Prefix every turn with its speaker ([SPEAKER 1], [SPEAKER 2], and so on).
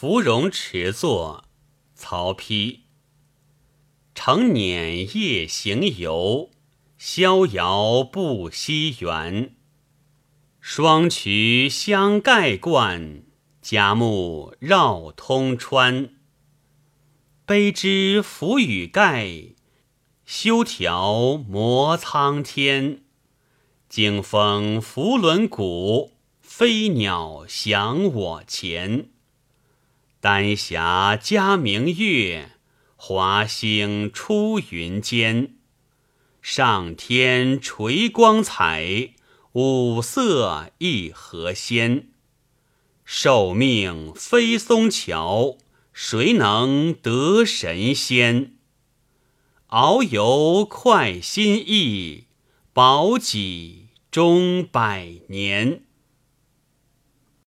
[SPEAKER 1] 芙蓉池作，曹丕。承辇夜行游，逍遥不惜园。双渠相盖灌，嘉木绕通川。卑之浮雨盖，修条摩苍天。惊风拂轮鼓，飞鸟翔我前。丹霞加明月，华星出云间。上天垂光彩，五色一何鲜。受命飞松桥，谁能得神仙？遨游快心意，保己终百年。